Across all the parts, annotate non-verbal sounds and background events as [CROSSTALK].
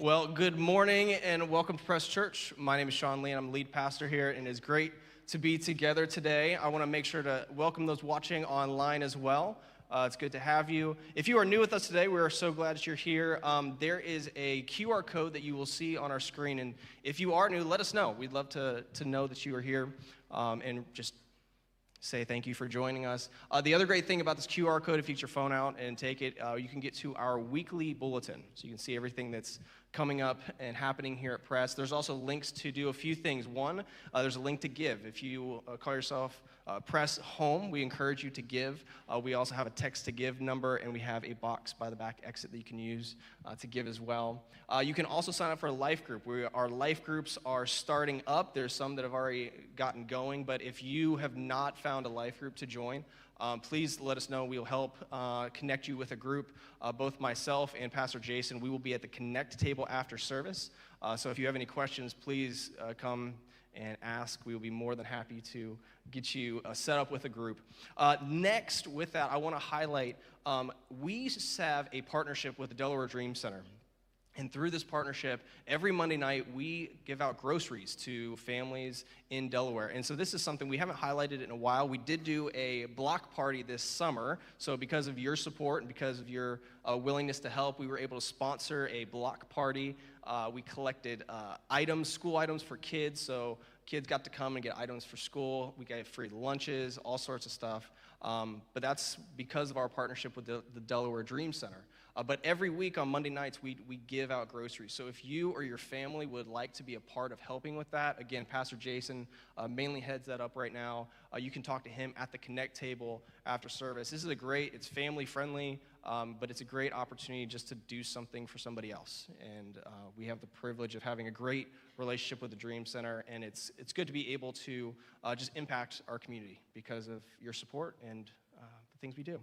Well, good morning and welcome to Press Church. My name is Sean Lee and I'm lead pastor here, and it's great to be together today. I want to make sure to welcome those watching online as well. Uh, it's good to have you. If you are new with us today, we are so glad that you're here. Um, there is a QR code that you will see on our screen, and if you are new, let us know. We'd love to, to know that you are here um, and just say thank you for joining us. Uh, the other great thing about this QR code, if you get your phone out and take it, uh, you can get to our weekly bulletin. So you can see everything that's coming up and happening here at Press. There's also links to do a few things. One, uh, there's a link to give. If you uh, call yourself uh, Press Home, we encourage you to give. Uh, we also have a text to give number, and we have a box by the back exit that you can use uh, to give as well. Uh, you can also sign up for a life group. We, our life groups are starting up. There's some that have already gotten going, but if you have not found a life group to join, um, please let us know. We'll help uh, connect you with a group. Uh, both myself and Pastor Jason, we will be at the Connect table after service. Uh, so if you have any questions, please uh, come and ask. We will be more than happy to get you uh, set up with a group. Uh, next, with that, I want to highlight um, we have a partnership with the Delaware Dream Center. And through this partnership, every Monday night we give out groceries to families in Delaware. And so this is something we haven't highlighted in a while. We did do a block party this summer. So because of your support and because of your uh, willingness to help, we were able to sponsor a block party. Uh, we collected uh, items, school items for kids. So kids got to come and get items for school. We gave free lunches, all sorts of stuff. Um, but that's because of our partnership with the, the Delaware Dream Center. Uh, but every week on Monday nights, we, we give out groceries. So if you or your family would like to be a part of helping with that, again, Pastor Jason uh, mainly heads that up right now. Uh, you can talk to him at the Connect table after service. This is a great, it's family friendly, um, but it's a great opportunity just to do something for somebody else. And uh, we have the privilege of having a great relationship with the Dream Center, and it's, it's good to be able to uh, just impact our community because of your support and uh, the things we do.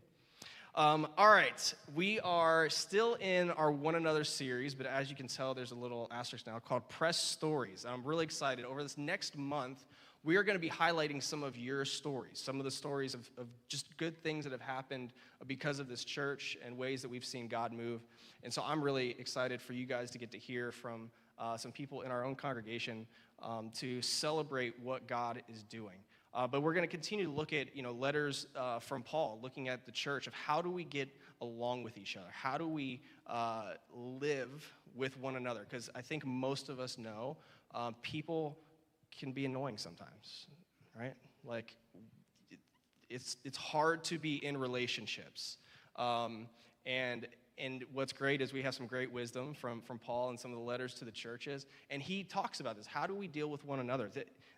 Um, all right, we are still in our One Another series, but as you can tell, there's a little asterisk now called Press Stories. I'm really excited. Over this next month, we are going to be highlighting some of your stories, some of the stories of, of, just good things that have happened because of this church and ways that we've seen God move. And so I'm really excited for you guys to get to hear from uh, some people in our own congregation um, to celebrate what God is doing. Uh, but we're going to continue to look at you know letters uh, from Paul, looking at the church of how do we get along with each other, how do we uh, live with one another? Because I think most of us know uh, people can be annoying sometimes, right? Like it's it's hard to be in relationships, um, and and what's great is we have some great wisdom from, from Paul and some of the letters to the churches. And he talks about this. How do we deal with one another?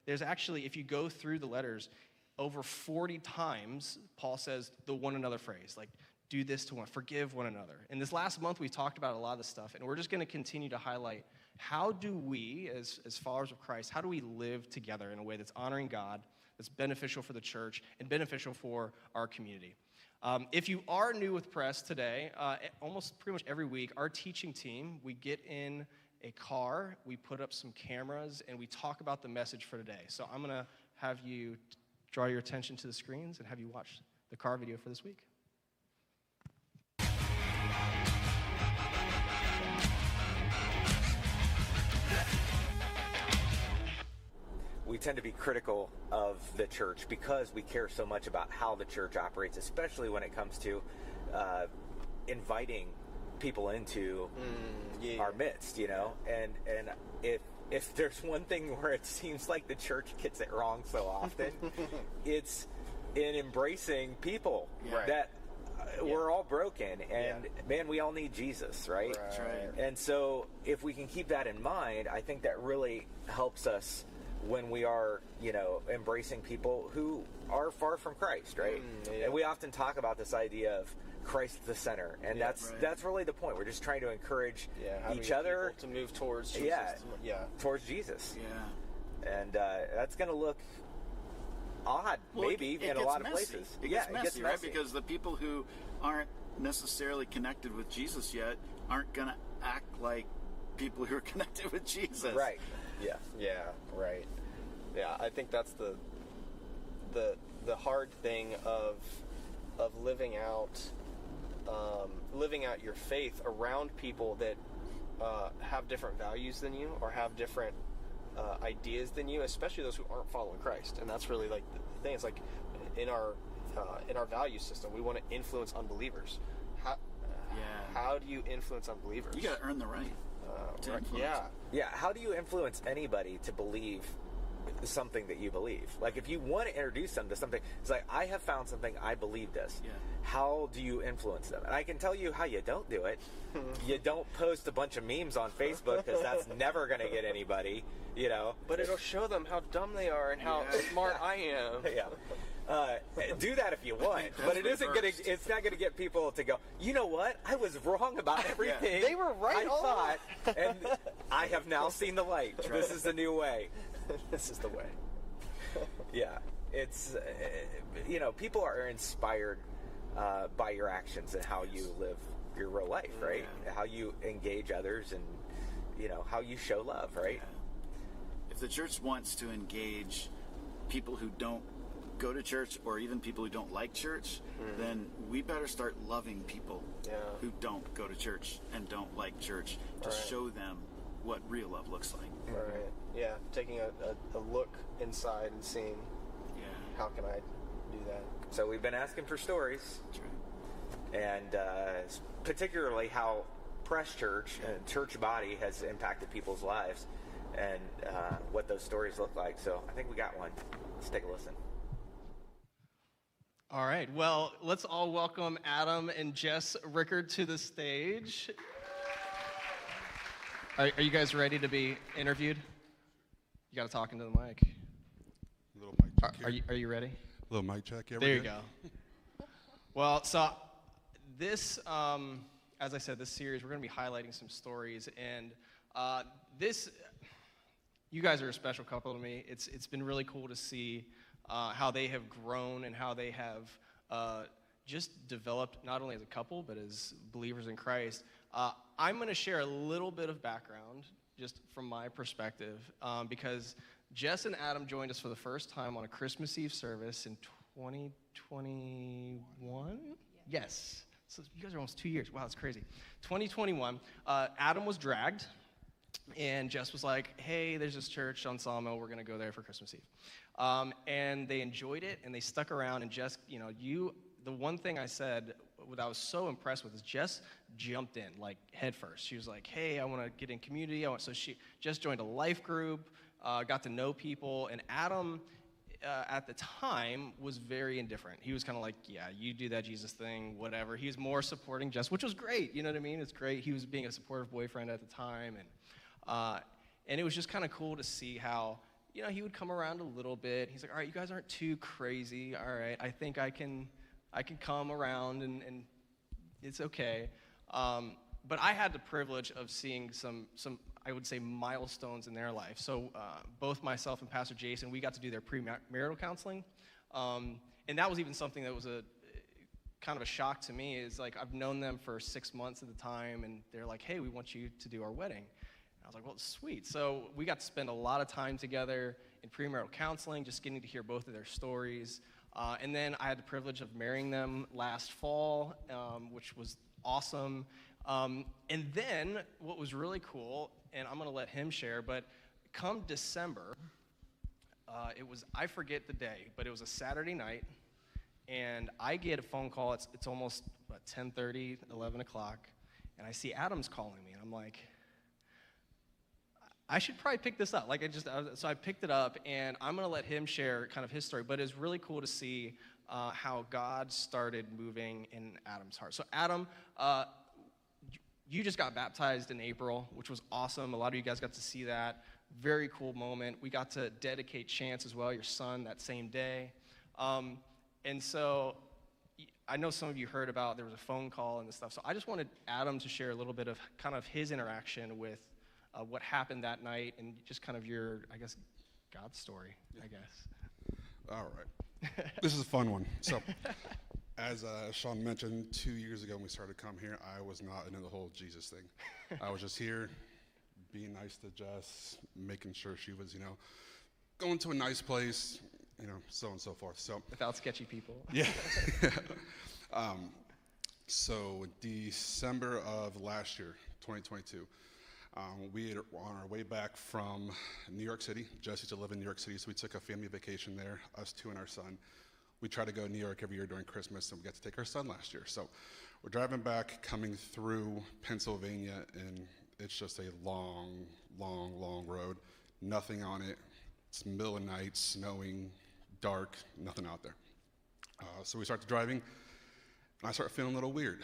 There's actually, if you go through the letters, over 40 times, Paul says the one another phrase, like, do this to one, forgive one another. And this last month, we talked about a lot of this stuff, and we're just going to continue to highlight how do we, as, as followers of Christ, how do we live together in a way that's honoring God, that's beneficial for the church, and beneficial for our community. Um, if you are new with press today, uh, almost pretty much every week, our teaching team, we get in a car, we put up some cameras, and we talk about the message for today. So I'm going to have you draw your attention to the screens and have you watch the car video for this week. We tend to be critical of the church because we care so much about how the church operates, especially when it comes to uh, inviting people into mm, yeah. our midst, you know. And and if if there's one thing where it seems like the church gets it wrong so often, [LAUGHS] it's in embracing people right. that uh, yeah. we're all broken and yeah. man we all need jesus right? right? and so if we can keep that in mind i think that really helps us when we are, you know, embracing people who are far from Christ, right? Mm, yeah. And we often talk about this idea of Christ the center, and yeah, that's right. that's really the point. We're just trying to encourage yeah, each other to move towards Jesus. Yeah, yeah, towards Jesus. Yeah, and uh, that's going to look odd, well, maybe it, it in a lot messy. of places. It yeah, gets messy, it gets right? Because the people who aren't necessarily connected with Jesus yet aren't going to act like people who are [LAUGHS] connected with Jesus. Right. Yeah. Yeah. Right. Yeah. I think that's the the the hard thing of of living out um, living out your faith around people that uh, have different values than you or have different uh, ideas than you, especially those who aren't following Christ. And that's really like the, thing. It's like in our uh, in our value system, we want to influence unbelievers. How, Yeah. how do you influence unbelievers? You got to earn the right. uh, to right- influence. yeah, Yeah, how do you influence anybody to believe something that you believe? Like, if you want to introduce them to something, it's like, I have found something, I believe this. Yeah. How do you influence them? And I can tell you how you don't do it. [LAUGHS] you don't post a bunch of memes on Facebook because that's [LAUGHS] never going to get anybody, you know? but it'll show them how dumb they are and how Yeah. smart [LAUGHS] I am. yeah. Uh, do that if you want, [LAUGHS] but it That's isn't going to. It's not gonna get people to go. You know what? I was wrong about [LAUGHS] everything. They were right I all thought, and I have now seen the light. This is the new way. [LAUGHS] this is the way. Yeah, it's uh, you know people are inspired uh, by your actions and how you live your real life, right? Yeah. How you engage others and you know how you show love, right? If the church wants to engage people who don't go to church or even people who don't like church, then we better start loving people Yeah. who don't go to church and don't like church to Right. show them what real love looks like. Right. Yeah. Taking a, a, a look inside and seeing Yeah. how can I do that. So we've been asking for stories. That's right. and uh, particularly how Press Church and church body has impacted people's lives and uh, what those stories look like. So I think we got one. Let's take a listen. All right. Well, let's all welcome Adam and Jess Rickard to the stage. Are, are you guys ready to be interviewed? You got to talk into the mic. Little mic Are, check here. are you, are you ready? Little mic check. Yeah, There you good. go. Well, so this, um, as I said, this series, we're going to be highlighting some stories. And uh, this, you guys are a special couple to me. It's, it's been really cool to see uh, how they have grown and how they have uh, just developed, not only as a couple, but as believers in Christ. Uh, I'm going to share a little bit of background just from my perspective um, because Jess and Adam joined us for the first time on a Christmas Eve service in 2021? Yes. So you guys are almost two years. Wow, that's crazy. 2021. Uh, Adam was dragged, and Jess was like, "Hey, there's this church on Sawmill. We're gonna go there for Christmas Eve." Um, and they enjoyed it, and they stuck around. And Jess, you know, you. The one thing I said, what I was so impressed with, is Jess jumped in like head first. She was like, "Hey, I want to get in community." I want, so she just joined a life group, uh, got to know people, and Adam uh, at the time was very indifferent. He was kind of like, yeah, you do that Jesus thing, whatever. He was more supporting Jess, which was great. You know what I mean? It's great. He was being a supportive boyfriend at the time, and uh, and it was just kind of cool to see how you know he would come around a little bit. He's like, all right, you guys aren't too crazy. All right, I think I can I can come around and and it's okay. Um, but I had the privilege of seeing some, some, I would say, milestones in their life. So uh, both myself and Pastor Jason, we got to do their premarital counseling, um, and that was even something that was a kind of a shock to me. Is like I've known them for six months at the time, and they're like, "Hey, we want you to do our wedding." I was like, "Well, sweet." So we got to spend a lot of time together in premarital counseling, just getting to hear both of their stories. Uh, and then I had the privilege of marrying them last fall, um, which was awesome. Um, and then what was really cool, and I'm going to let him share, but come December, uh, it was, I forget the day, but it was a Saturday night, and I get a phone call. It's, it's almost what, 10:30, 11 o'clock, and I see Adam's calling me, and I'm like, I should probably pick this up. Like I just, so I picked it up, and I'm gonna let him share kind of his story. But it's really cool to see uh, how God started moving in Adam's heart. So Adam, uh, you just got baptized in April, which was awesome. A lot of you guys got to see that. Very cool moment. We got to dedicate Chance as well, your son, that same day. Um, and so I know some of you heard about there was a phone call and this stuff. So I just wanted Adam to share a little bit of kind of his interaction with uh, what happened that night and just kind of your, I guess, God story, I guess. All right. [LAUGHS] this is a fun one. So, as uh, Sean mentioned, two years ago when we started to come here, I was not into the whole Jesus thing. [LAUGHS] I was just here, being nice to Jess, making sure she was, you know, going to a nice place, you know, so on and so forth. So, Without sketchy people. [LAUGHS] yeah. um, so December of last year, 2022, Um, we were on our way back from New York City. Jesse to live in New York City, so we took a family vacation there, us two and our son. We try to go to New York every year during Christmas, and we got to take our son last year. So we're driving back, coming through Pennsylvania, and it's just a long, long, long road. Nothing on it. It's middle of night, snowing, dark, nothing out there. Uh, so we start driving, and I start feeling a little weird.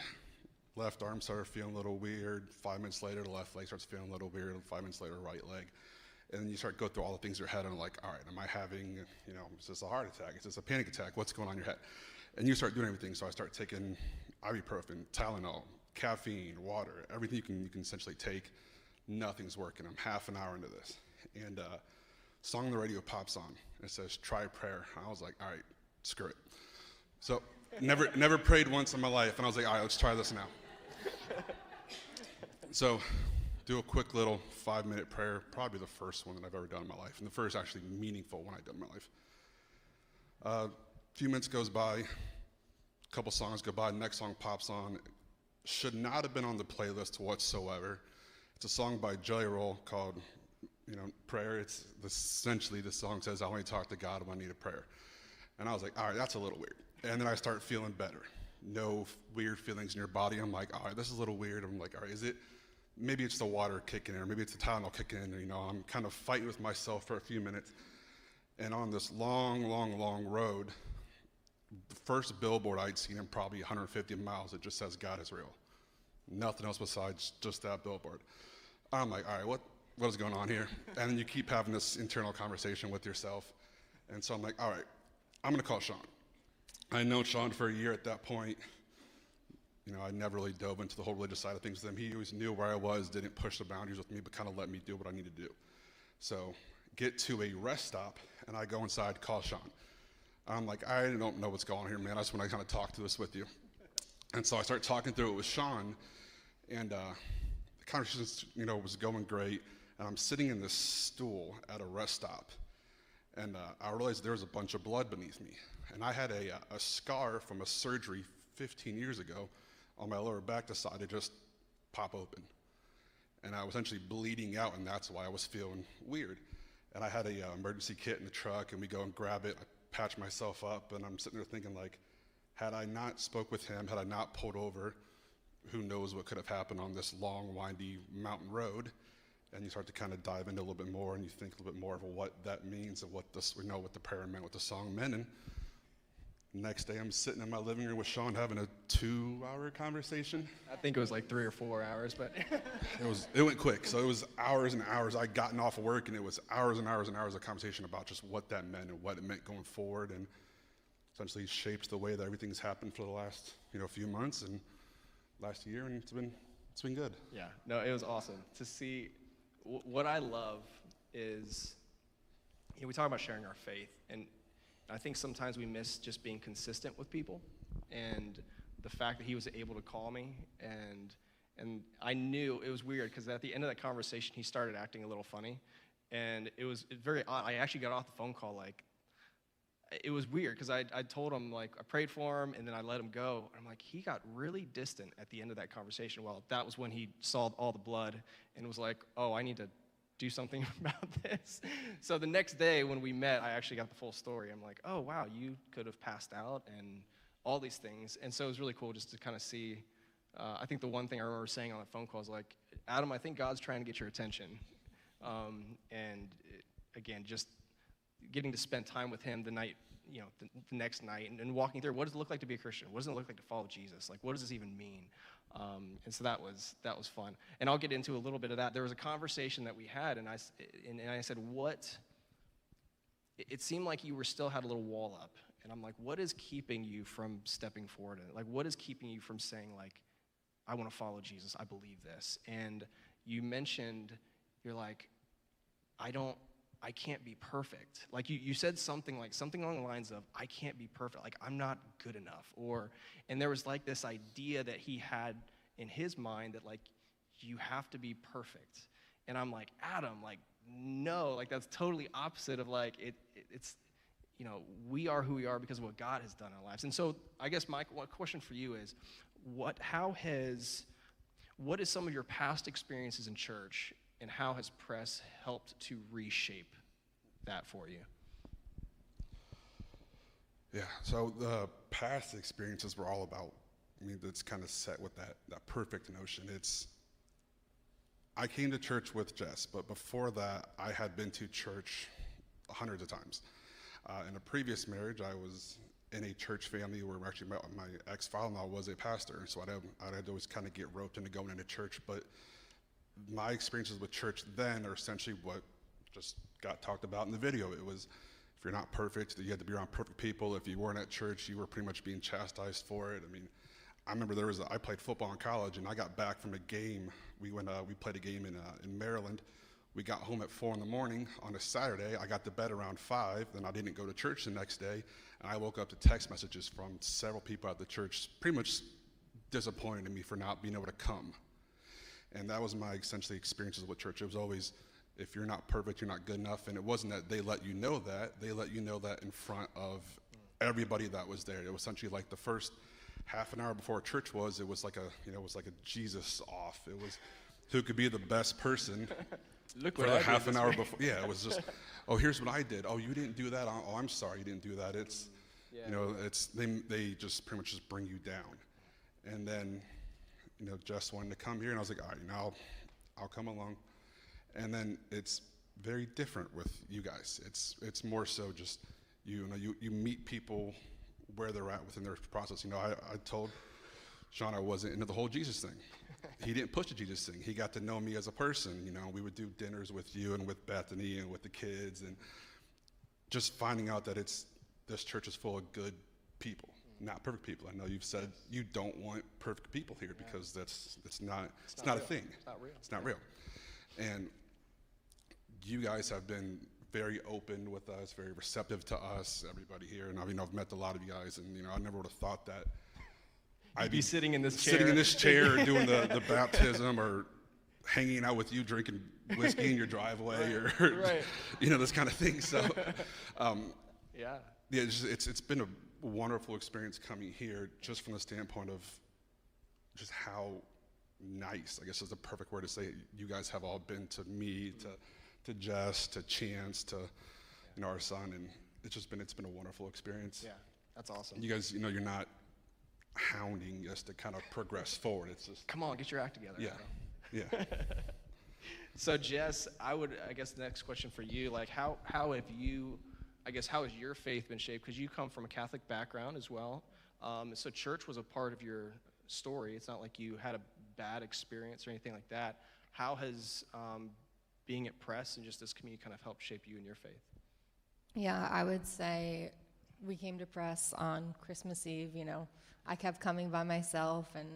Left arm started feeling a little weird. Five minutes later, the left leg starts feeling a little weird. Five minutes later, right leg. And then you start to go through all the things in your head, and like, all right, am I having, you know, is this a heart attack? Is this a panic attack? What's going on in your head? And you start doing everything. So I start taking ibuprofen, Tylenol, caffeine, water, everything you can, you can essentially take. Nothing's working. I'm half an hour into this. And uh, song on the radio pops on. It says, try prayer. I was like, all right, screw it. So never, never prayed once in my life. And I was like, all right, let's try this now. [LAUGHS] so do a quick little five minute prayer, probably the first one that I've ever done in my life, and the first actually meaningful one I've done in my life. A uh, few minutes goes by, a couple songs go by, next song pops on. Should not have been on the playlist whatsoever. It's a song by Jelly Roll called, you know, Prayer. It's essentially the song says, I only talk to God when I need a prayer. And I was like, all right, that's a little weird. And then I start feeling better. No weird feelings in your body. I'm like, all right, this is a little weird. I'm like, all right, is it, maybe it's the water kicking in, or maybe it's the Tylenol kicking in. You know, I'm kind of fighting with myself for a few minutes. And on this long, long, long road, the first billboard I'd seen in probably 150 miles, it just says God is real. Nothing else besides just that billboard. I'm like, all right, what, what is going on here? [LAUGHS] And then you keep having this internal conversation with yourself. And so I'm like, all right, I'm going to call Sean. I know Sean for a year at that point. You know, I never really dove into the whole religious side of things with him. He always knew where I was, didn't push the boundaries with me, but kind of let me do what I need to do. So, get to a rest stop, and I go inside, call Sean. I'm like, I don't know what's going on here, man. I just want to kind of talk to this with you. And so I start talking through it with Sean, and uh, the conversation, you know, was going great. And I'm sitting in this stool at a rest stop, and uh, I realized there was a bunch of blood beneath me. And I had a, a scar from a surgery 15 years ago on my lower back decided to just pop open. And I was essentially bleeding out, and that's why I was feeling weird. And I had a uh, emergency kit in the truck, and we go and grab it. I patch myself up, and I'm sitting there thinking, like, had I not spoke with him, had I not pulled over, who knows what could have happened on this long, windy mountain road. And you start to kind of dive into a little bit more, and you think a little bit more of what that means and what this, we know what the prayer meant, what the song meant. And Next day, I'm sitting in my living room with Sean having a two-hour conversation. I think it was like three or four hours, but [LAUGHS] it was it went quick. So it was hours and hours. I'd gotten off of work, and it was hours and hours and hours of conversation about just what that meant and what it meant going forward, and essentially shapes the way that everything's happened for the last you know few months and last year, and it's been it's been good. Yeah, no, it was awesome to see. W- what I love is, you know, we talk about sharing our faith, and I think sometimes we miss just being consistent with people, and the fact that he was able to call me and and I knew it was weird because at the end of that conversation he started acting a little funny, and it was very odd. I actually got off the phone call like it was weird because I, I told him like I prayed for him and then I let him go. And I'm like he got really distant at the end of that conversation. Well, that was when he saw all the blood and was like, oh, I need to do something [LAUGHS] about this. So the next day when we met, I actually got the full story. I'm like, oh, wow, you could have passed out and all these things. And so it was really cool just to kind of see. Uh, I think the one thing I remember saying on the phone call was like, Adam, I think God's trying to get your attention. Um, and it, again, just getting to spend time with Him the night, you know, the, the next night and, and, walking through what does it look like to be a Christian? What does it look like to follow Jesus? Like, what does this even mean? Um, and so that was that was fun. And I'll get into a little bit of that. There was a conversation that we had, and I and, and I said, "What?" It seemed like you were still had a little wall up, and I'm like, "What is keeping you from stepping forward? Like, what is keeping you from saying like, I want to follow Jesus. I believe this." And you mentioned, you're like, "I don't." I can't be perfect. Like you, you said something like something along the lines of, I can't be perfect. Like I'm not good enough. Or, and there was like this idea that he had in his mind that like, you have to be perfect. And I'm like, Adam, like, no, like that's totally opposite of like, it, it it's, you know, we are who we are because of what God has done in our lives. And so I guess my question for you is, what, how has, What is some of your past experiences in church, and how has press helped to reshape that for you? Yeah, so the past experiences were all about, I mean, it's kind of set with that, that perfect notion. It's, I came to church with Jess, but before that, I had been to church hundreds of times. Uh, in a previous marriage, I was in a church family where actually my, my ex father in law was a pastor, so I'd, I'd always kind of get roped into going into church. But my experiences with church then are essentially what just got talked about in the video. It was if you're not perfect, you had to be around perfect people. If you weren't at church, you were pretty much being chastised for it. I mean, I remember there was a, I played football in college, and I got back from a game. We went uh, we played a game in uh, in Maryland. We got home at four in the morning on a Saturday. I got to bed around five. Then I didn't go to church the next day, and I woke up to text messages from several people at the church, pretty much disappointed in me for not being able to come. And that was my essentially experiences with church. It was always, if you're not perfect, you're not good enough. And it wasn't that they let you know that; they let you know that in front of everybody that was there. It was essentially like the first half an hour before church was. It was like a, you know, it was like a Jesus off. It was who could be the best person [LAUGHS] Look for what the half an hour week. before. Yeah, it was just, [LAUGHS] oh, here's what I did. Oh, you didn't do that. Oh, I'm sorry, you didn't do that. It's, you know, it's they they just pretty much just bring you down, and then, you know, Jess wanted to come here, and I was like, all right, now, I'll, I'll come along, and then it's very different with you guys. It's it's more so just you know you you meet people where they're at within their process. You know, I, I told Sean I wasn't into the whole Jesus thing. [LAUGHS] he didn't push the Jesus thing. He got to know me as a person. You know, we would do dinners with you and with Bethany and with the kids, and just finding out that it's this church is full of good people, not perfect people. I know you've said you don't want perfect people here because that's that's not it's, not, a thing. It's not real. It's not real. And you guys have been very open with us, very receptive to us, everybody here. And I mean, I've met a lot of you guys, and you know, I never would have thought that I'd be sitting in this chair, sitting in this chair [LAUGHS] doing the, the baptism or hanging out with you drinking whiskey in your driveway or [LAUGHS] Right. you know this kind of thing. So [LAUGHS] um, Yeah. yeah, it's, it's it's been a wonderful experience coming here, just from the standpoint of just how nice, I guess is the perfect word to say it, you guys have all been to me, to to Jess, to Chance, to you know our son, and it's just been it's been a wonderful experience. Yeah. That's awesome. You guys, you know, you're not hounding us to kind of progress forward. It's just Come on, get your act together. yeah, Adam. yeah. [LAUGHS] So Jess, I would, I guess, the next question for you, like, how how have you, I guess, how has your faith been shaped? Because you come from a Catholic background as well, um, so church was a part of your story. It's not like you had a bad experience or anything like that. How has um, being at Press and just this community kind of helped shape you and your faith? Yeah, I would say we came to press on Christmas Eve. You know, I kept coming by myself, and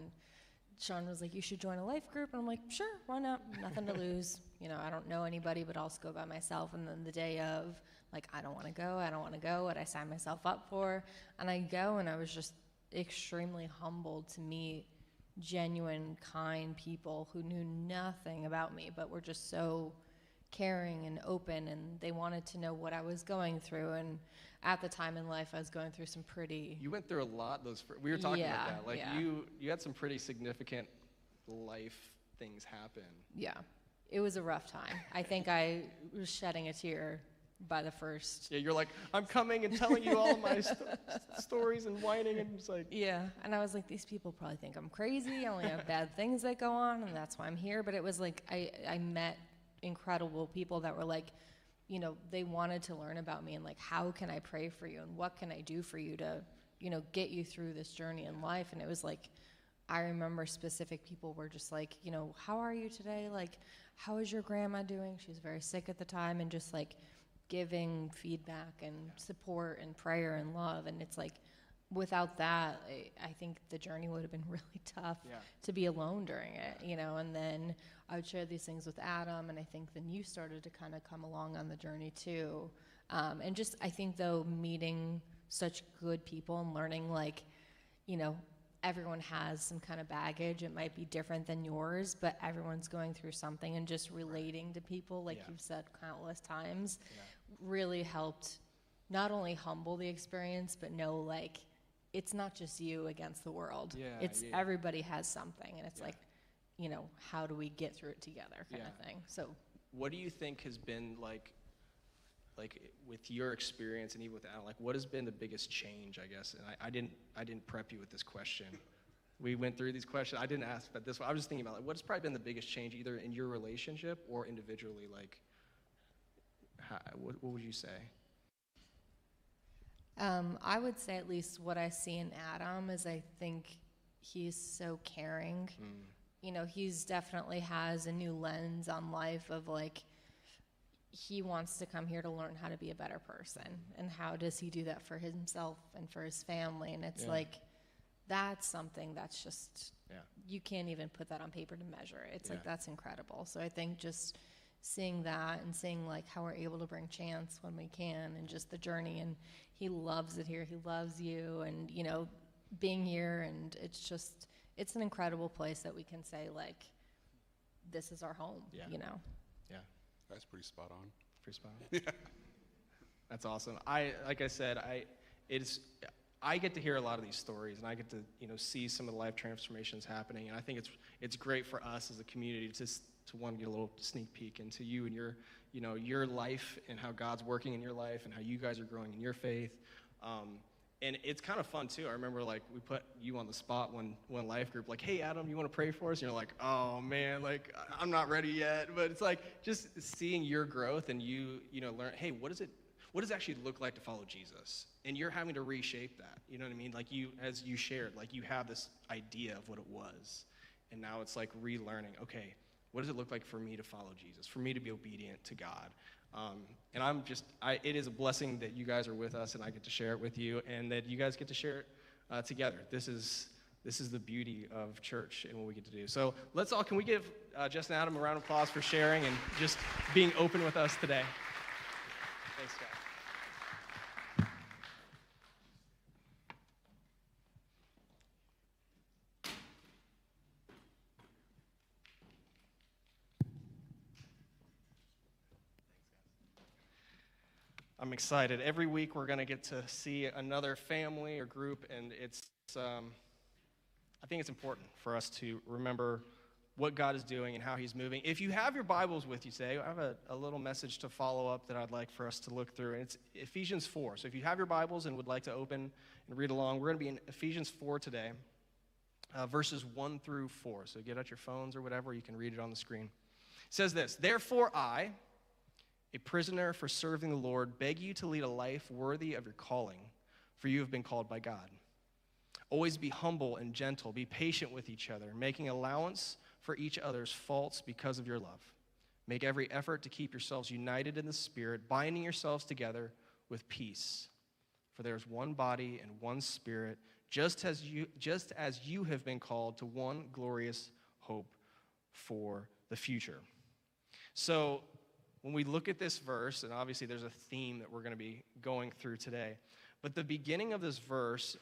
Sean was like, "You should join a life group," and I'm like, "Sure, why not? Nothing to lose. You know, I don't know anybody, but I'll just go by myself." And then the day of, like, I don't want to go. I don't want to go. What I signed myself up for, and I go, and I was just extremely humbled to meet genuine, kind people who knew nothing about me, but were just so caring and open and they wanted to know what I was going through and at the time in life I was going through some pretty You went through a lot. Those fir- we were talking Yeah, about that. Like yeah. you, you had some pretty significant life things happen. yeah it was a rough time I think I was shedding a tear by the first Yeah, you're like, I'm coming and telling you all my st- [LAUGHS] stories and whining, and it's like, yeah and I was like these people probably think I'm crazy I only have bad things that go on and that's why I'm here but it was like I I met incredible people that were like you know they wanted to learn about me and like how can I pray for you and what can I do for you to you know get you through this journey in life and it was like I remember specific people were just like, you know, how are you today? Like, how is your grandma doing? She was very sick at the time, and just like giving feedback and support and prayer and love. And it's like, without that, I, I think the journey would have been [LAUGHS] really tough Yeah. to be alone during it, you know. And then I would share these things with Adam, and I think then you started to kind of come along on the journey too. Um, and just, I think though, meeting such good people and learning like, you know, everyone has some kind of baggage. It might be different than yours, but everyone's going through something and just relating to people, like Yeah. you've said countless times, really helped not only humble the experience, but know like it's not just you against the world. Yeah, it's yeah. everybody has something. And it's Yeah. like, you know, how do we get through it together kind of thing. So What do you think has been like, like with your experience and even with Al, like what has been the biggest change? I guess, and I, I didn't, I didn't prep you with this question. We went through these questions. I didn't ask, but this one, I was just thinking about like, what has probably been the biggest change, either in your relationship or individually? Like, how, what, what would you say? Um, I would say at least what I see in Adam is I think he's so caring. You know, he's definitely has a new lens on life of like he wants to come here to learn how to be a better person and how does he do that for himself and for his family and it's Yeah. like that's something that's just Yeah. you can't even put that on paper to measure it. It's like that's incredible. So I think just seeing that and seeing like how we're able to bring chance when we can and just the journey and he loves it here. He loves you and you know being here and it's just it's an incredible place that we can say like this is our home, Yeah. you know. Yeah. That's pretty spot on. Pretty spot on. [LAUGHS] yeah. That's awesome. I like I said, I it's I get to hear a lot of these stories and I get to, you know, see some of the life transformations happening and I think it's it's great for us as a community to s- to to get a little sneak peek into you and your, you know, your life and how God's working in your life and how you guys are growing in your faith. Um, and it's kind of fun too. I remember like we put you on the spot one one life group, like, hey Adam, you want to pray for us? And you're like, oh man, like I'm not ready yet. But it's like just seeing your growth and you, you know, learn, hey, what does it what does it actually look like to follow Jesus? And you're having to reshape that. You know what I mean? Like you as you shared, like you have this idea of what it was. And now it's like relearning, okay, what does it look like for me to follow Jesus, for me to be obedient to God? Um, and I'm just, I, it is a blessing that you guys are with us and I get to share it with you and that you guys get to share it uh, together. This is, this is the beauty of church and what we get to do. So let's all, can we give uh, Jess and Adam a round of applause for sharing and just being open with us today? Thanks, guys. Excited. Every week we're going to get to see another family or group, and it's, um, I think it's important for us to remember what God is doing and how He's moving. If you have your Bibles with you today, I have a, a little message to follow up that I'd like for us to look through, and it's Ephesians 4. So if you have your Bibles and would like to open and read along, we're going to be in Ephesians 4 today, uh, verses 1 through 4. So get out your phones or whatever, you can read it on the screen. It says this Therefore, I, a prisoner for serving the Lord, beg you to lead a life worthy of your calling, for you have been called by God. Always be humble and gentle, be patient with each other, making allowance for each other's faults because of your love. Make every effort to keep yourselves united in the Spirit, binding yourselves together with peace. For there is one body and one Spirit, just as you, just as you have been called to one glorious hope for the future. So, when we look at this verse, and obviously there's a theme that we're going to be going through today, but the beginning of this verse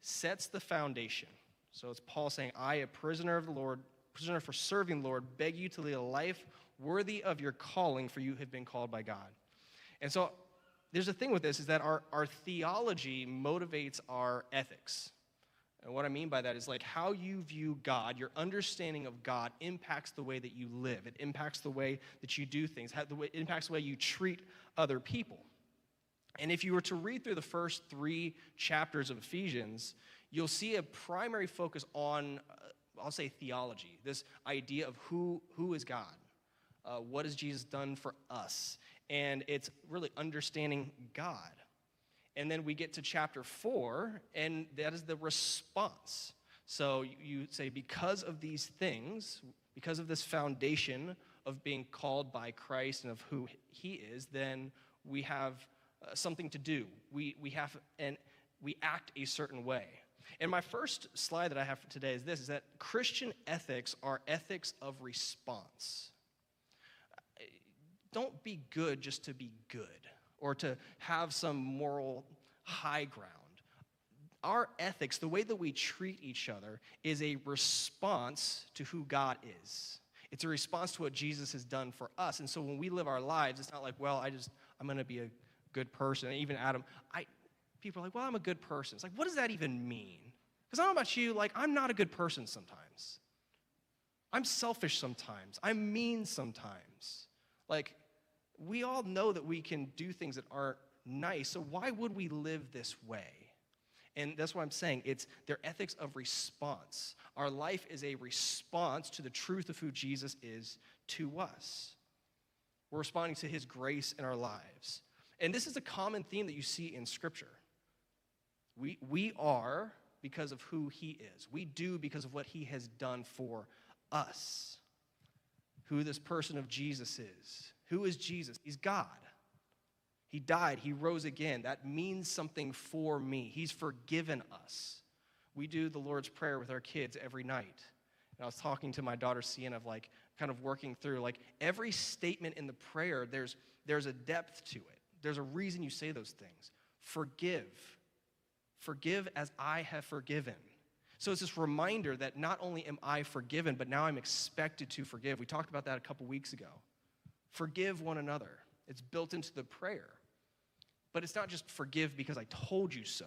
sets the foundation. So it's Paul saying, I, a prisoner of the Lord, prisoner for serving the Lord, beg you to lead a life worthy of your calling, for you have been called by God. And so there's a thing with this is that our, our theology motivates our ethics. And what I mean by that is like how you view God, your understanding of God impacts the way that you live. It impacts the way that you do things. It impacts the way you treat other people. And if you were to read through the first three chapters of Ephesians, you'll see a primary focus on, uh, I'll say, theology. This idea of who who is God, uh, what has Jesus done for us, and it's really understanding God. And then we get to chapter four, and that is the response. So you- say, because of these things, because of this foundation of being called by Christ and of who he is, then we have uh, something to do. We, we have, and we act a certain way. And my first slide that I have for today is this, is that Christian ethics are ethics of response don't be good just to be good or to have some moral high ground. Our ethics, the way that we treat each other, is a response to who God is. It's a response to what Jesus has done for us. And so when we live our lives, it's not like, well, I just, I'm going to be a good person. And even Adam, I, people are like, well, I'm a good person. It's like, what does that even mean? Because I don't know about you, like, I'm not a good person sometimes. I'm selfish sometimes. I'm mean sometimes. Like, we all know that we can do things that aren't nice, so why would we live this way? And that's what I'm saying. It's their ethics of response. Our life is a response to the truth of who Jesus is to us. We're responding to his grace in our lives. And this is a common theme that you see in Scripture. We, we are because of who he is, we do because of what he has done for us. Who this person of Jesus is. Who is Jesus? He's God. He died, he rose again. That means something for me. He's forgiven us. We do the Lord's Prayer with our kids every night. And I was talking to my daughter Sienna of like kind of working through like every statement in the prayer, there's there's a depth to it. There's a reason you say those things. Forgive. Forgive as I have forgiven. So it's this reminder that not only am I forgiven, but now I'm expected to forgive. We talked about that a couple weeks ago. Forgive one another. It's built into the prayer. But it's not just forgive because I told you so.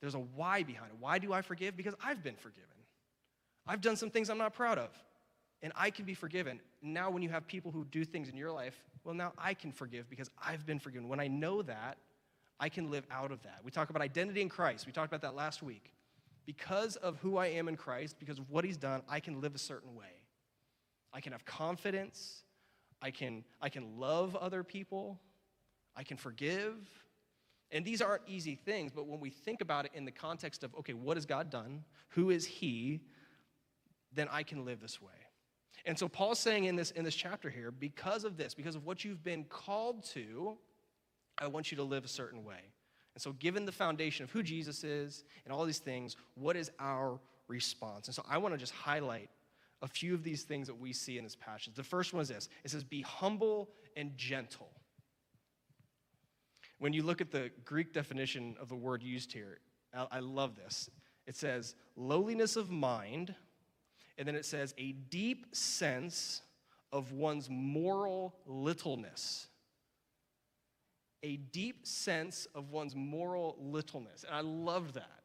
There's a why behind it. Why do I forgive? Because I've been forgiven. I've done some things I'm not proud of, and I can be forgiven. Now, when you have people who do things in your life, well, now I can forgive because I've been forgiven. When I know that, I can live out of that. We talk about identity in Christ. We talked about that last week. Because of who I am in Christ, because of what He's done, I can live a certain way. I can have confidence. I can, I can love other people. I can forgive. And these aren't easy things, but when we think about it in the context of, okay, what has God done? Who is He? Then I can live this way. And so Paul's saying in this, in this chapter here, because of this, because of what you've been called to, I want you to live a certain way. And so, given the foundation of who Jesus is and all these things, what is our response? And so, I want to just highlight a few of these things that we see in this passage. The first one is this it says, Be humble and gentle. When you look at the Greek definition of the word used here, I love this. It says, lowliness of mind, and then it says, a deep sense of one's moral littleness. A deep sense of one's moral littleness. And I love that.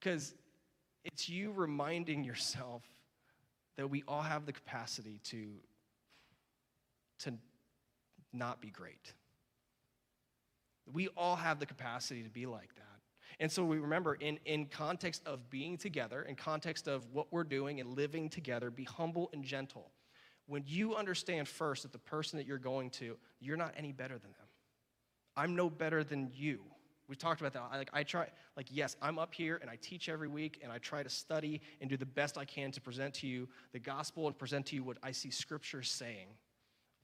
Because it's you reminding yourself that we all have the capacity to, to not be great we all have the capacity to be like that. And so we remember in, in context of being together, in context of what we're doing and living together, be humble and gentle. When you understand first that the person that you're going to, you're not any better than them. I'm no better than you. We talked about that. I, like I try, like yes, I'm up here and I teach every week and I try to study and do the best I can to present to you the gospel and present to you what I see Scripture saying.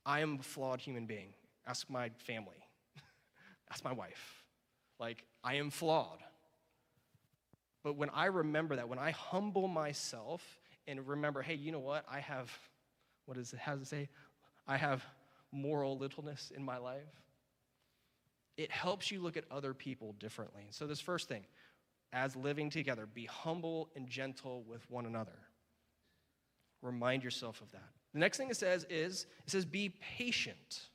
I am a flawed human being. Ask my family. [LAUGHS] Ask my wife. Like, I am flawed. But when I remember that, when I humble myself and remember, hey, you know what? I have, what does it, how does it say? I have moral littleness in my life. It helps you look at other people differently. So, this first thing, as living together, be humble and gentle with one another. Remind yourself of that. The next thing it says is, it says, be patient.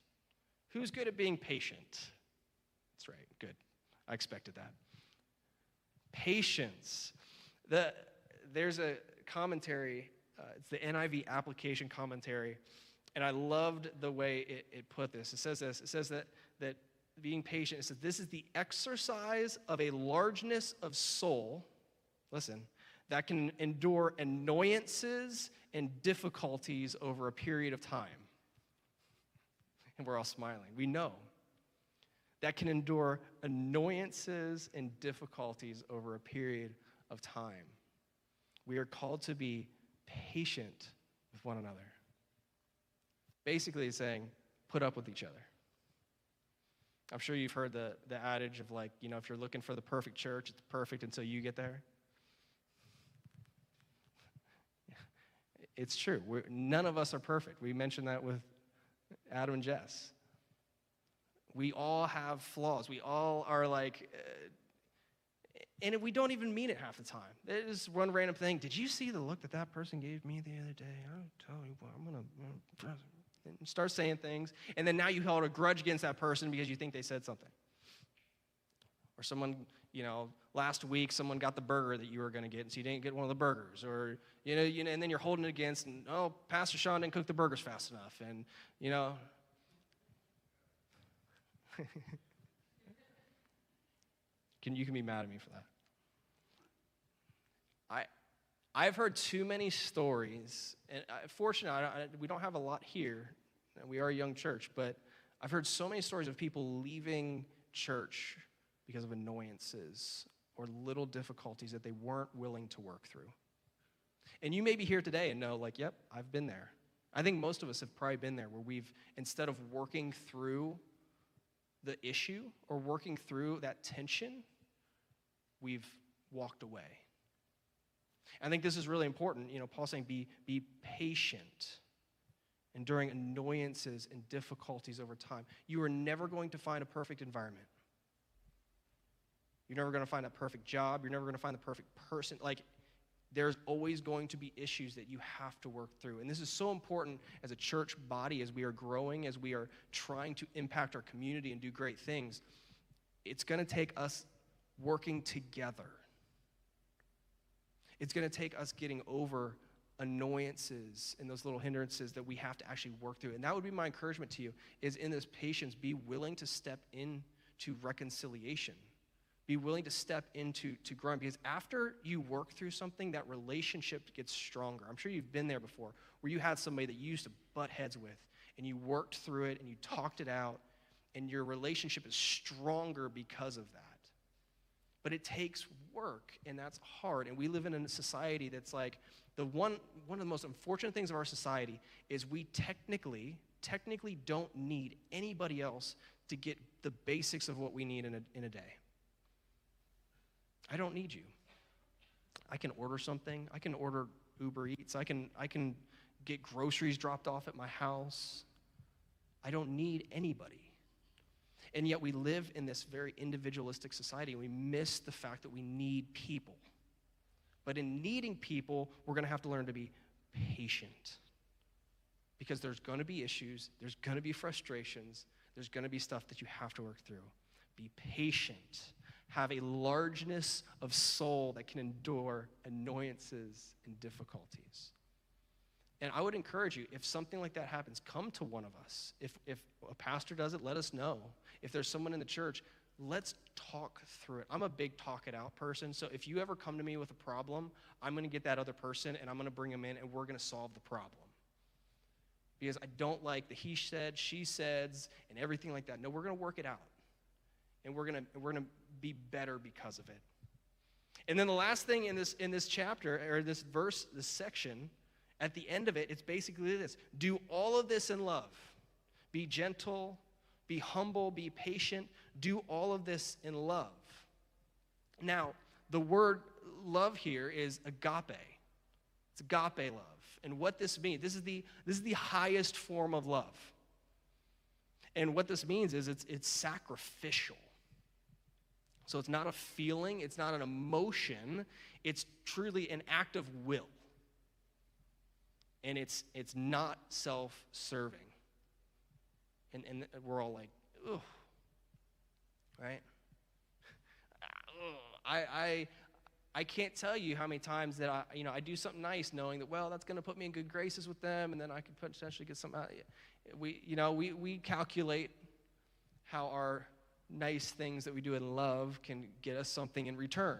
Who's good at being patient? That's right. Good. I expected that. Patience. The, there's a commentary, uh, it's the NIV application commentary, and I loved the way it, it put this. It says this it says that, that being patient, it says, this is the exercise of a largeness of soul, listen, that can endure annoyances and difficulties over a period of time. And we're all smiling. We know that can endure annoyances and difficulties over a period of time. We are called to be patient with one another. Basically, saying, put up with each other. I'm sure you've heard the, the adage of like, you know, if you're looking for the perfect church, it's perfect until you get there. It's true. We're, none of us are perfect. We mentioned that with Adam and Jess. We all have flaws. We all are like, uh, and we don't even mean it half the time. Is one random thing. Did you see the look that that person gave me the other day? I'll tell you what, I'm going to start saying things. And then now you hold a grudge against that person because you think they said something. Or someone, you know, last week someone got the burger that you were going to get, and so you didn't get one of the burgers. Or, you know, you know, and then you're holding it against, and, oh, Pastor Sean didn't cook the burgers fast enough. And, you know, [LAUGHS] can, you can be mad at me for that. I, I've heard too many stories, and uh, I, fortunately, I, we don't have a lot here. We are a young church, but I've heard so many stories of people leaving church because of annoyances or little difficulties that they weren't willing to work through. And you may be here today and know, like, yep, I've been there. I think most of us have probably been there where we've, instead of working through the issue or working through that tension, we've walked away. I think this is really important. You know, Paul's saying be, be patient, enduring annoyances and difficulties over time. You are never going to find a perfect environment. You're never going to find a perfect job. You're never going to find the perfect person. Like, there's always going to be issues that you have to work through. And this is so important as a church body, as we are growing, as we are trying to impact our community and do great things. It's going to take us working together. It's going to take us getting over annoyances and those little hindrances that we have to actually work through. And that would be my encouragement to you is in this patience be willing to step into reconciliation. Be willing to step into to growing because after you work through something that relationship gets stronger. I'm sure you've been there before where you had somebody that you used to butt heads with and you worked through it and you talked it out and your relationship is stronger because of that. But it takes work, and that's hard. And we live in a society that's like the one, one of the most unfortunate things of our society is we technically, technically don't need anybody else to get the basics of what we need in a, in a day. I don't need you. I can order something. I can order Uber Eats. I can, I can get groceries dropped off at my house. I don't need anybody. And yet we live in this very individualistic society and we miss the fact that we need people. But in needing people, we're going to have to learn to be patient. Because there's going to be issues, there's going to be frustrations, there's going to be stuff that you have to work through. Be patient. Have a largeness of soul that can endure annoyances and difficulties. And I would encourage you, if something like that happens, come to one of us. If, if a pastor does it, let us know. If there's someone in the church, let's talk through it. I'm a big talk it out person. So if you ever come to me with a problem, I'm going to get that other person and I'm going to bring them in and we're going to solve the problem. Because I don't like the he said, she says, and everything like that. No, we're going to work it out. And we're going to, we're going to be better because of it. And then the last thing in this, in this chapter, or this verse, this section, at the end of it, it's basically this do all of this in love. Be gentle, be humble, be patient, do all of this in love. Now, the word love here is agape. It's agape love. And what this means, this is the, this is the highest form of love. And what this means is it's, it's sacrificial. So it's not a feeling, it's not an emotion, it's truly an act of will and it's it's not self-serving. And and we're all like, ugh, right? I I I can't tell you how many times that I you know I do something nice, knowing that well that's going to put me in good graces with them, and then I could potentially get some. We you know we we calculate how our nice things that we do in love can get us something in return.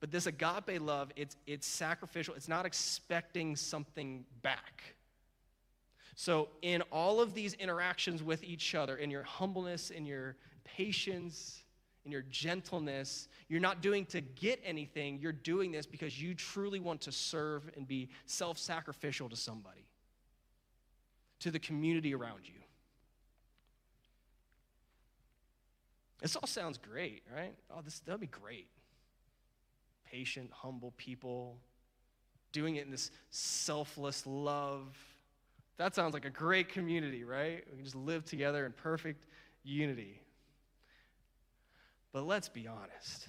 But this agape love, it's, it's sacrificial, it's not expecting something back. So, in all of these interactions with each other, in your humbleness, in your patience, in your gentleness, you're not doing to get anything. You're doing this because you truly want to serve and be self sacrificial to somebody, to the community around you. This all sounds great, right? Oh, this that'd be great patient, humble people, doing it in this selfless love. That sounds like a great community, right? We can just live together in perfect unity. But let's be honest.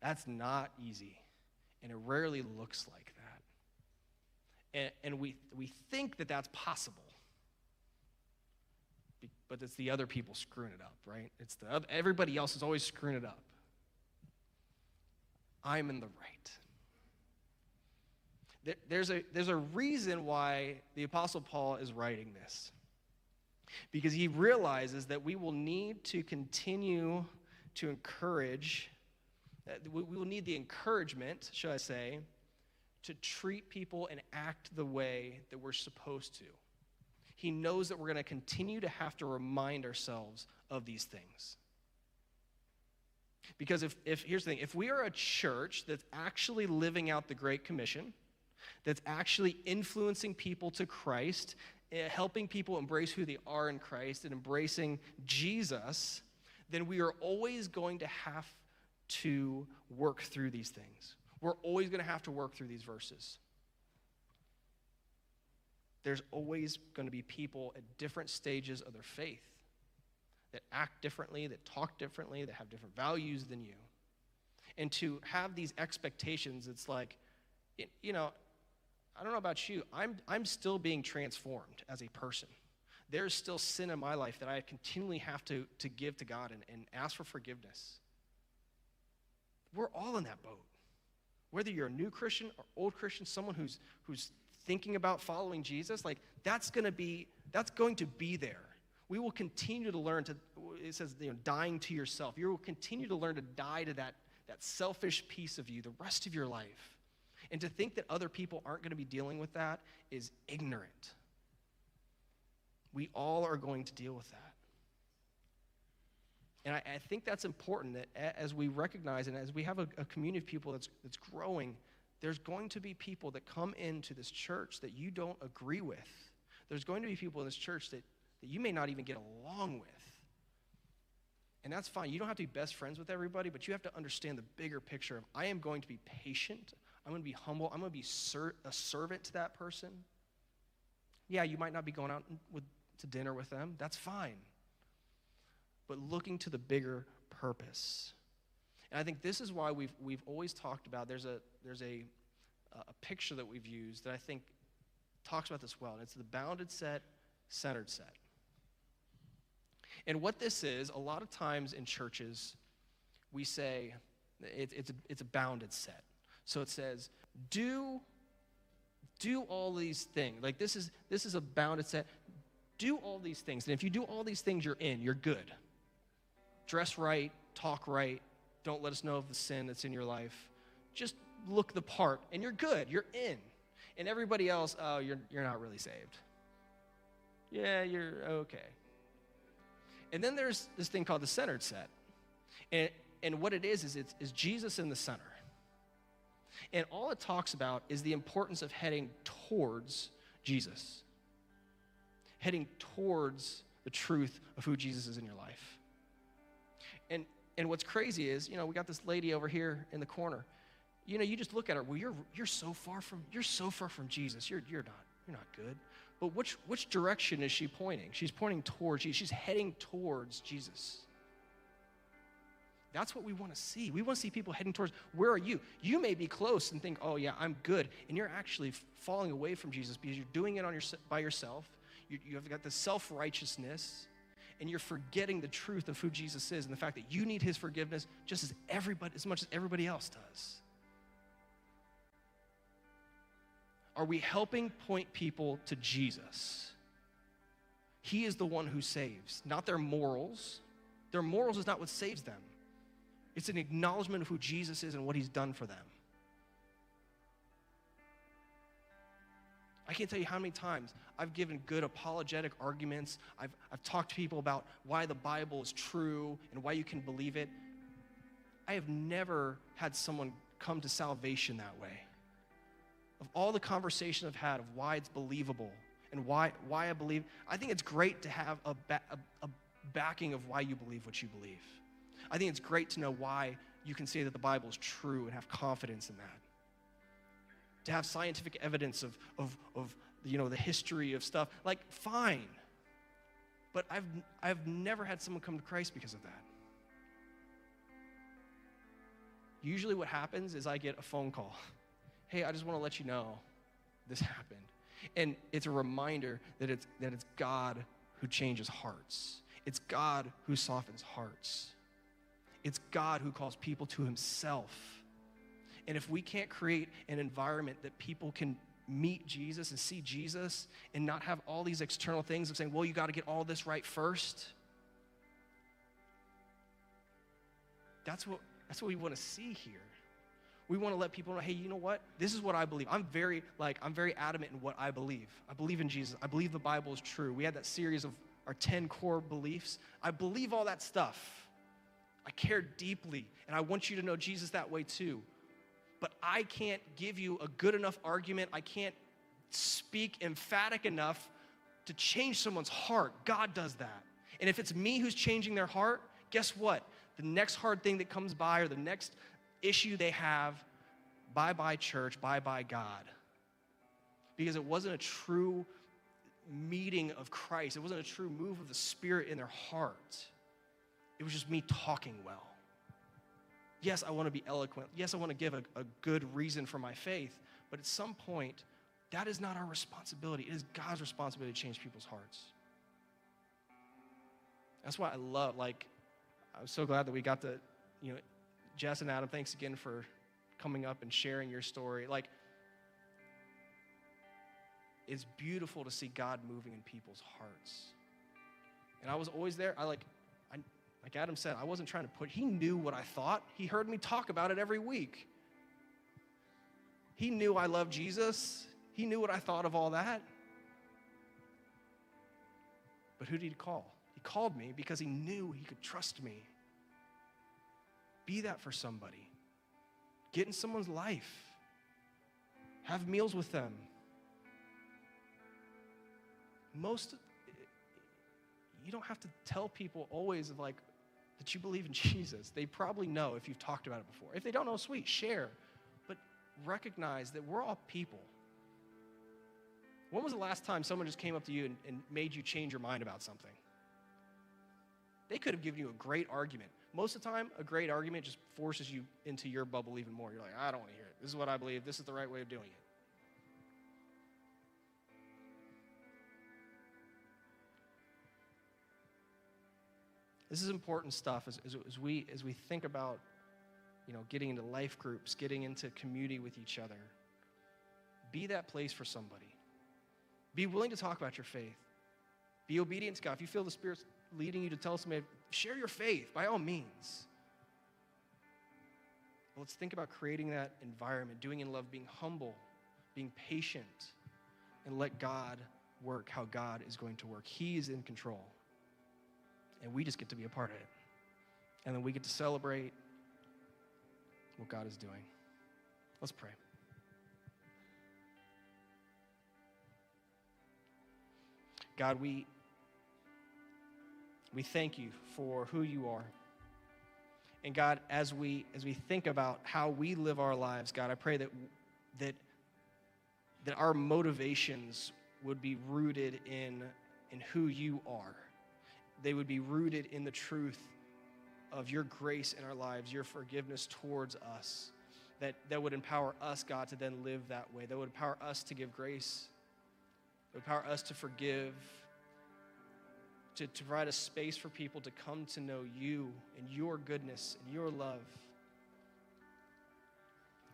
That's not easy, and it rarely looks like that. And, and we, we think that that's possible but it's the other people screwing it up, right? It's the everybody else is always screwing it up. I'm in the right. There, there's, a, there's a reason why the Apostle Paul is writing this. Because he realizes that we will need to continue to encourage, we will need the encouragement, should I say, to treat people and act the way that we're supposed to. He knows that we're going to continue to have to remind ourselves of these things. Because if, if here's the thing if we are a church that's actually living out the Great Commission, that's actually influencing people to Christ, eh, helping people embrace who they are in Christ, and embracing Jesus, then we are always going to have to work through these things. We're always going to have to work through these verses. There's always going to be people at different stages of their faith that act differently, that talk differently, that have different values than you. And to have these expectations, it's like, you know, I don't know about you, I'm, I'm still being transformed as a person. There's still sin in my life that I continually have to, to give to God and, and ask for forgiveness. We're all in that boat. Whether you're a new Christian or old Christian, someone who's, who's thinking about following Jesus, like that's to be that's going to be there. We will continue to learn to it says you know dying to yourself. You will continue to learn to die to that that selfish piece of you the rest of your life. And to think that other people aren't going to be dealing with that is ignorant. We all are going to deal with that. And I, I think that's important that as we recognize and as we have a, a community of people that's, that's growing, there's going to be people that come into this church that you don't agree with. There's going to be people in this church that, that you may not even get along with. And that's fine. You don't have to be best friends with everybody, but you have to understand the bigger picture of I am going to be patient. I'm going to be humble. I'm going to be ser- a servant to that person. Yeah, you might not be going out with, to dinner with them. That's fine. But looking to the bigger purpose. And I think this is why we've, we've always talked about there's a, there's a, a picture that we've used that I think talks about this well. And it's the bounded set, centered set. And what this is, a lot of times in churches, we say it, it's, a, it's a bounded set. So it says, do, do all these things. Like this is, this is a bounded set. Do all these things. And if you do all these things, you're in, you're good. Dress right, talk right, don't let us know of the sin that's in your life. Just look the part, and you're good. You're in. And everybody else, oh, you're, you're not really saved. Yeah, you're okay. And then there's this thing called the centered set. And, and what it is, is it's is Jesus in the center. And all it talks about is the importance of heading towards Jesus, heading towards the truth of who Jesus is in your life. And and what's crazy is, you know, we got this lady over here in the corner. You know, you just look at her. Well, you're you're so far from you're so far from Jesus. You're you're not you're not good. But which which direction is she pointing? She's pointing towards. She's heading towards Jesus. That's what we want to see. We want to see people heading towards where are you? You may be close and think, "Oh yeah, I'm good," and you're actually falling away from Jesus because you're doing it on your, by yourself. You, you have got this self righteousness and you're forgetting the truth of who Jesus is and the fact that you need his forgiveness just as everybody as much as everybody else does. Are we helping point people to Jesus? He is the one who saves, not their morals. Their morals is not what saves them. It's an acknowledgement of who Jesus is and what he's done for them. I can't tell you how many times I've given good apologetic arguments. I've, I've talked to people about why the Bible is true and why you can believe it. I have never had someone come to salvation that way. Of all the conversations I've had of why it's believable and why, why I believe, I think it's great to have a, ba- a, a backing of why you believe what you believe. I think it's great to know why you can say that the Bible is true and have confidence in that to have scientific evidence of, of, of you know, the history of stuff. Like, fine. But I've, I've never had someone come to Christ because of that. Usually, what happens is I get a phone call. [LAUGHS] Hey, I just want to let you know this happened. And it's a reminder that it's, that it's God who changes hearts. It's God who softens hearts. It's God who calls people to himself. And if we can't create an environment that people can meet Jesus and see Jesus and not have all these external things of saying, well, you got to get all this right first, that's what, that's what we want to see here. We want to let people know, hey, you know what? This is what I believe. I'm very, like, I'm very adamant in what I believe. I believe in Jesus. I believe the Bible is true. We had that series of our 10 core beliefs. I believe all that stuff. I care deeply, and I want you to know Jesus that way too. But I can't give you a good enough argument. I can't speak emphatic enough to change someone's heart. God does that. And if it's me who's changing their heart, guess what? The next hard thing that comes by or the next issue they have, bye bye, church, bye bye, God. Because it wasn't a true meeting of Christ, it wasn't a true move of the Spirit in their heart. It was just me talking well. Yes, I want to be eloquent. Yes, I want to give a, a good reason for my faith. But at some point, that is not our responsibility. It is God's responsibility to change people's hearts. That's why I love, like, I'm so glad that we got to, you know, Jess and Adam, thanks again for coming up and sharing your story. Like, it's beautiful to see God moving in people's hearts. And I was always there. I like, I, like Adam said, I wasn't trying to put, he knew what I thought. He heard me talk about it every week. He knew I loved Jesus. He knew what I thought of all that. But who did he call? He called me because he knew he could trust me. Be that for somebody. Get in someone's life. Have meals with them. Most, you don't have to tell people always of like that you believe in [LAUGHS] Jesus. They probably know if you've talked about it before. If they don't know, sweet, share. But recognize that we're all people. When was the last time someone just came up to you and, and made you change your mind about something? They could have given you a great argument. Most of the time, a great argument just forces you into your bubble even more. You're like, I don't want to hear it. This is what I believe. This is the right way of doing it. This is important stuff as, as, as, we, as we think about you know, getting into life groups, getting into community with each other. Be that place for somebody. Be willing to talk about your faith. Be obedient to God. If you feel the Spirit's leading you to tell somebody, share your faith by all means. But let's think about creating that environment, doing in love, being humble, being patient, and let God work how God is going to work. He is in control. And we just get to be a part of it. And then we get to celebrate what God is doing. Let's pray. God, we, we thank you for who you are. And God, as we, as we think about how we live our lives, God, I pray that, that, that our motivations would be rooted in, in who you are. They would be rooted in the truth of your grace in our lives, your forgiveness towards us. That, that would empower us, God, to then live that way. That would empower us to give grace empower us to forgive, to, to provide a space for people to come to know you and your goodness and your love.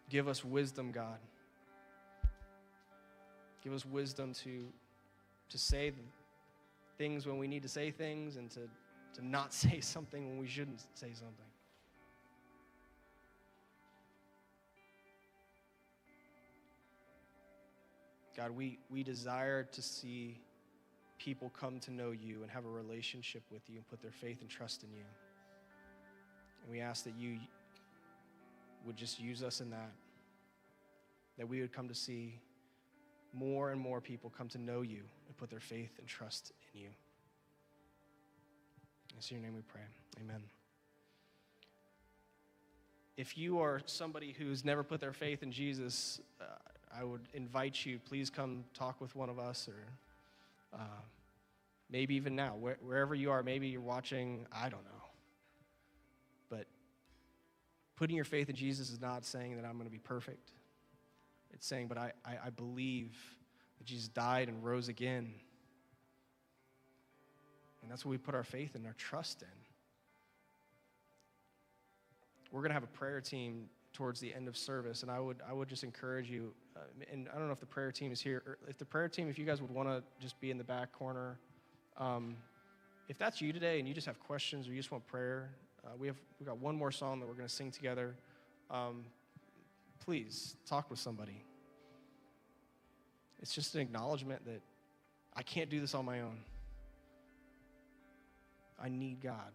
Give us wisdom, God. Give us wisdom to, to say things when we need to say things and to, to not [LAUGHS] say something when we shouldn't say something. God, we, we desire to see people come to know you and have a relationship with you and put their faith and trust in you. And we ask that you would just use us in that, that we would come to see more and more people come to know you and put their faith and trust in you. In your name we pray. Amen. If you are somebody who's never put their faith in Jesus, uh, I would invite you, please come talk with one of us or uh, maybe even now, where, wherever you are, maybe you're watching, I don't know. But putting your faith in Jesus is not saying that I'm going to be perfect. It's saying, but I, I, I believe that Jesus died and rose again. And that's what we put our faith and our trust in. We're going to have a prayer team towards the end of service, and I would, I would just encourage you, uh, and I don't know if the prayer team is here, if the prayer team, if you guys would want to just be in the back corner, um, if that's you today and you just have questions or you just want prayer, uh, we have we got one more song that we're going to sing together. Um, please talk with somebody. It's just an acknowledgement that I can't do this on my own. I need God.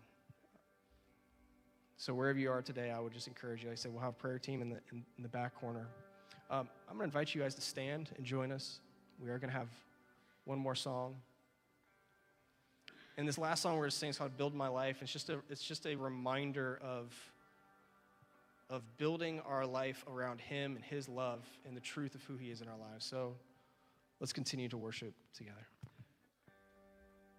So wherever you are today, I would just encourage you. Like I said, we'll have prayer team in the in, in the back corner. Um, I'm going to invite you guys to stand and join us. We are going to have one more song. And this last song we're going to sing is called "Build My Life." It's just a it's just a reminder of of building our life around Him and His love and the truth of who He is in our lives. So let's continue to worship together.